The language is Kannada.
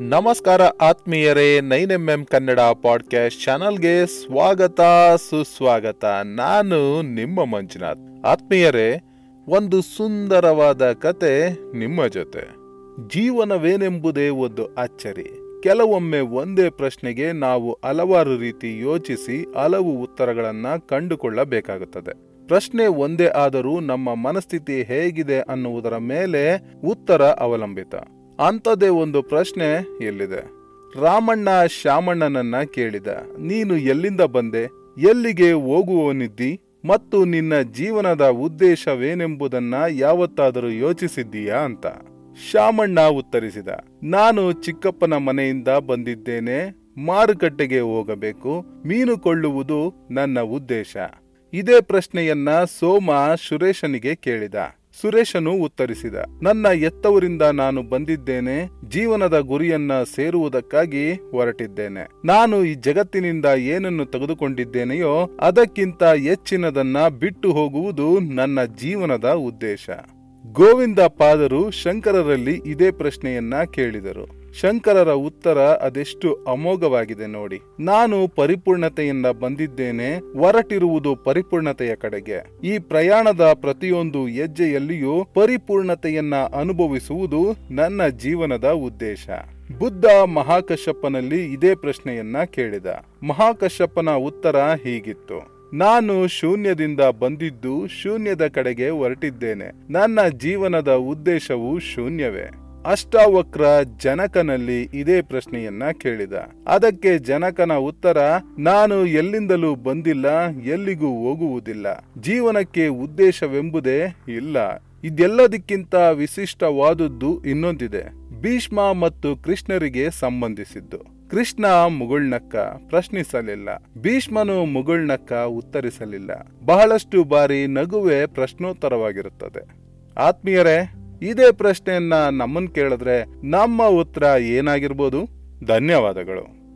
ನಮಸ್ಕಾರ ಆತ್ಮೀಯರೇ nine M M Kannada podcast ಚಾನಲ್ಗೆ ಸ್ವಾಗತ, ಸುಸ್ವಾಗತ. ನಾನು ನಿಮ್ಮ ಮಂಜುನಾಥ್. ಆತ್ಮೀಯರೇ, ಒಂದು ಸುಂದರವಾದ ಕತೆ ನಿಮ್ಮ ಜೊತೆ. ಜೀವನವೇನೆಂಬುದೇ ಒಂದು ಅಚ್ಚರಿ. ಕೆಲವೊಮ್ಮೆ ಒಂದೇ ಪ್ರಶ್ನೆಗೆ ನಾವು ಹಲವಾರು ರೀತಿ ಯೋಚಿಸಿ ಹಲವು ಉತ್ತರಗಳನ್ನು ಕಂಡುಕೊಳ್ಳಬೇಕಾಗುತ್ತದೆ. ಪ್ರಶ್ನೆ ಒಂದೇ ಆದರೂ ನಮ್ಮ ಮನಸ್ಥಿತಿ ಹೇಗಿದೆ ಅನ್ನುವುದರ ಮೇಲೆ ಉತ್ತರ ಅವಲಂಬಿತ. ಅಂಥದ್ದೇ ಒಂದು ಪ್ರಶ್ನೆ ಎಲ್ಲಿದೆ? ರಾಮಣ್ಣ ಶ್ಯಾಮಣ್ಣನನ್ನ ಕೇಳಿದ. ನೀನು ಎಲ್ಲಿಂದ ಬಂದೆ? ಎಲ್ಲಿಗೆ ಹೋಗುವವನಿದ್ದಿ ಮತ್ತು ನಿನ್ನ ಜೀವನದ ಉದ್ದೇಶವೇನೆಂಬುದನ್ನ ಯಾವತ್ತಾದರೂ ಯೋಚಿಸಿದ್ದೀಯಾ ಅಂತ. ಶ್ಯಾಮಣ್ಣ ಉತ್ತರಿಸಿದ. ನಾನು ಚಿಕ್ಕಪ್ಪನ ಮನೆಯಿಂದ ಬಂದಿದ್ದೇನೆ. ಮಾರುಕಟ್ಟೆಗೆ ಹೋಗಬೇಕು. ಮೀನು ಕೊಳ್ಳುವುದು ನನ್ನ ಉದ್ದೇಶ. ಇದೇ ಪ್ರಶ್ನೆಯನ್ನ ಸೋಮ ಸುರೇಶನಿಗೆ ಕೇಳಿದ. ಸುರೇಶನು ಉತ್ತರಿಸಿದ, ನನ್ನ ಎತ್ತವರಿಂದ ನಾನು ಬಂದಿದ್ದೇನೆ, ಜೀವನದ ಗುರಿಯನ್ನ ಸೇರುವುದಕ್ಕಾಗಿ ಹೊರಟಿದ್ದೇನೆ. ನಾನು ಈ ಜಗತ್ತಿನಿಂದ ಏನನ್ನು ತೆಗೆದುಕೊಂಡಿದ್ದೇನೆಯೋ, ಅದಕ್ಕಿಂತ ಹೆಚ್ಚಿನದನ್ನ ಬಿಟ್ಟು ಹೋಗುವುದು ನನ್ನ ಜೀವನದ ಉದ್ದೇಶ. ಗೋವಿಂದ ಪಾದರು ಶಂಕರರಲ್ಲಿ ಇದೇ ಪ್ರಶ್ನೆಯನ್ನ ಕೇಳಿದರು. ಶಂಕರರ ಉತ್ತರ ಅದೆಷ್ಟು ಅಮೋಘವಾಗಿದೆ ನೋಡಿ. ನಾನು ಪರಿಪೂರ್ಣತೆಯಿಂದ ಬಂದಿದ್ದೇನೆ, ಹೊರಟಿರುವುದು ಪರಿಪೂರ್ಣತೆಯ ಕಡೆಗೆ. ಈ ಪ್ರಯಾಣದ ಪ್ರತಿಯೊಂದು ಹೆಜ್ಜೆಯಲ್ಲಿಯೂ ಪರಿಪೂರ್ಣತೆಯನ್ನ ಅನುಭವಿಸುವುದು ನನ್ನ ಜೀವನದ ಉದ್ದೇಶ. ಬುದ್ಧ ಮಹಾಕಶ್ಯಪನಲ್ಲಿ ಇದೇ ಪ್ರಶ್ನೆಯನ್ನ ಕೇಳಿದ. ಮಹಾಕಶ್ಯಪನ ಉತ್ತರ ಹೀಗಿತ್ತು. ನಾನು ಶೂನ್ಯದಿಂದ ಬಂದಿದ್ದು ಶೂನ್ಯದ ಕಡೆಗೆ ಹೊರಟಿದ್ದೇನೆ. ನನ್ನ ಜೀವನದ ಉದ್ದೇಶವು ಶೂನ್ಯವೇ. ಅಷ್ಟಾವಕ್ರ ಜನಕನಲ್ಲಿ ಇದೇ ಪ್ರಶ್ನೆಯನ್ನ ಕೇಳಿದ. ಅದಕ್ಕೆ ಜನಕನ ಉತ್ತರ, ನಾನು ಎಲ್ಲಿಂದಲೂ ಬಂದಿಲ್ಲ, ಎಲ್ಲಿಗೂ ಹೋಗುವುದಿಲ್ಲ. ಜೀವನಕ್ಕೆ ಉದ್ದೇಶವೆಂಬುದೇ ಇಲ್ಲ. ಇದೆಲ್ಲದಕ್ಕಿಂತ ವಿಶಿಷ್ಟವಾದದ್ದು ಇನ್ನೊಂದಿದೆ. ಭೀಷ್ಮ ಮತ್ತು ಕೃಷ್ಣರಿಗೆ ಸಂಬಂಧಿಸಿದ್ದು. ಕೃಷ್ಣ ಮುಗುಳ್ನಕ್ಕ ಪ್ರಶ್ನಿಸಲಿಲ್ಲ. ಭೀಷ್ಮನು ಮುಗುಳ್ನಕ್ಕ ಉತ್ತರಿಸಲಿಲ್ಲ. ಬಹಳಷ್ಟು ಬಾರಿ ನಗುವೆ ಪ್ರಶ್ನೋತ್ತರವಾಗಿರುತ್ತದೆ. ಆತ್ಮೀಯರೇ ಇದೇ ಪ್ರಶ್ನೆಯನ್ನ ನಮ್ಮನ್ನು ಕೇಳಿದ್ರೆ ನಮ್ಮ ಉತ್ತರ ಏನಾಗಿರ್ಬೋದು? ಧನ್ಯವಾದಗಳು.